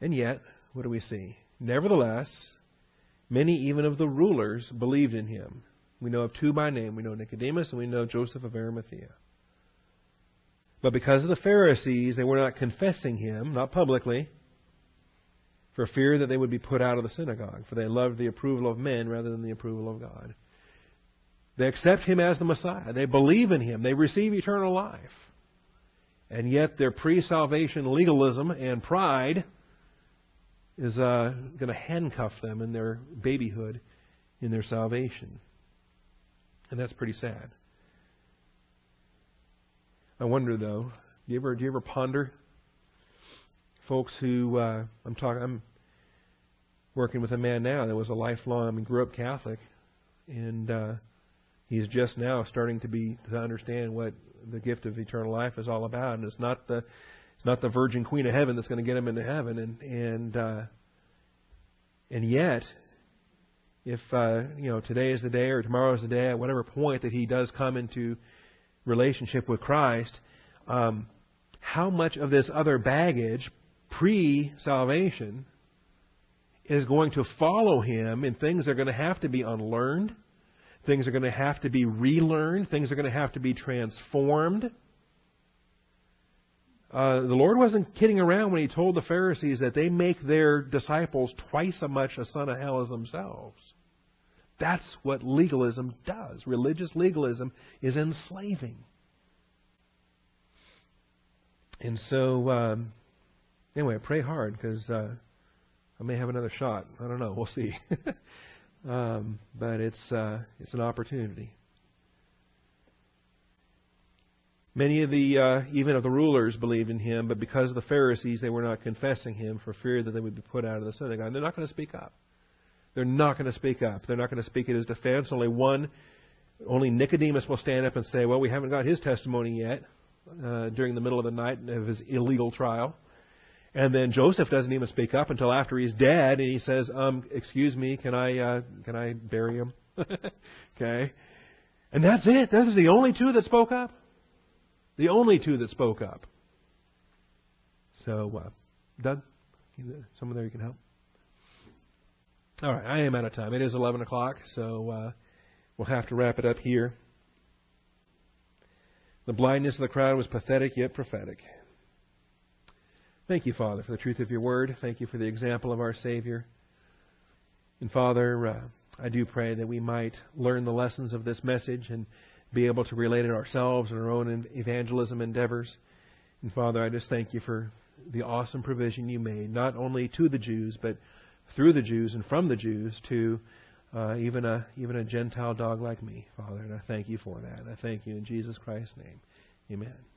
S1: And yet, what do we see? Nevertheless, many even of the rulers believed in him. We know of two by name. We know Nicodemus and we know Joseph of Arimathea. But because of the Pharisees, they were not confessing him, not publicly, for fear that they would be put out of the synagogue, for they loved the approval of men rather than the approval of God. They accept him as the Messiah. They believe in him. They receive eternal life. And yet their pre-salvation legalism and pride is uh, going to handcuff them in their babyhood, in their salvation. And that's pretty sad. I wonder though, do you ever do you ever ponder? Folks who uh, I'm talking I'm working with a man now that was a lifelong I mean grew up Catholic and uh he's just now starting to be to understand what the gift of eternal life is all about and it's not the it's not the virgin queen of heaven that's going to get him into heaven and and uh and yet if uh you know today is the day or tomorrow is the day at whatever point that he does come into relationship with Christ, um, how much of this other baggage pre salvation is going to follow him, and things are going to have to be unlearned, things are going to have to be relearned, things are going to have to be transformed. Uh, the Lord wasn't kidding around when He told the Pharisees that they make their disciples twice as much a son of hell as themselves. That's what legalism does. Religious legalism is enslaving. And so, um, anyway, pray hard because uh, I may have another shot. I don't know. We'll see. um, but it's uh, it's an opportunity. Many of the uh, even of the rulers believed in him, but because of the Pharisees, they were not confessing him for fear that they would be put out of the synagogue. They're not going to speak up. They're not going to speak up. They're not going to speak in his defense. Only one, only Nicodemus will stand up and say, "Well, we haven't got his testimony yet." Uh, during the middle of the night of his illegal trial, and then Joseph doesn't even speak up until after he's dead, and he says, "Um, excuse me, can I uh, can I bury him?" okay, and that's it. Those are the only two that spoke up. The only two that spoke up. So, uh, Doug, someone there you can help. All right, I am out of time. It is 11 o'clock, so uh, we'll have to wrap it up here. The blindness of the crowd was pathetic yet prophetic. Thank you, Father, for the truth of your word. Thank you for the example of our Savior. And Father, uh, I do pray that we might learn the lessons of this message and be able to relate it ourselves in our own evangelism endeavors. And Father, I just thank you for the awesome provision you made, not only to the Jews, but through the Jews and from the Jews to uh, even a even a Gentile dog like me, Father. And I thank you for that. I thank you in Jesus Christ's name. Amen.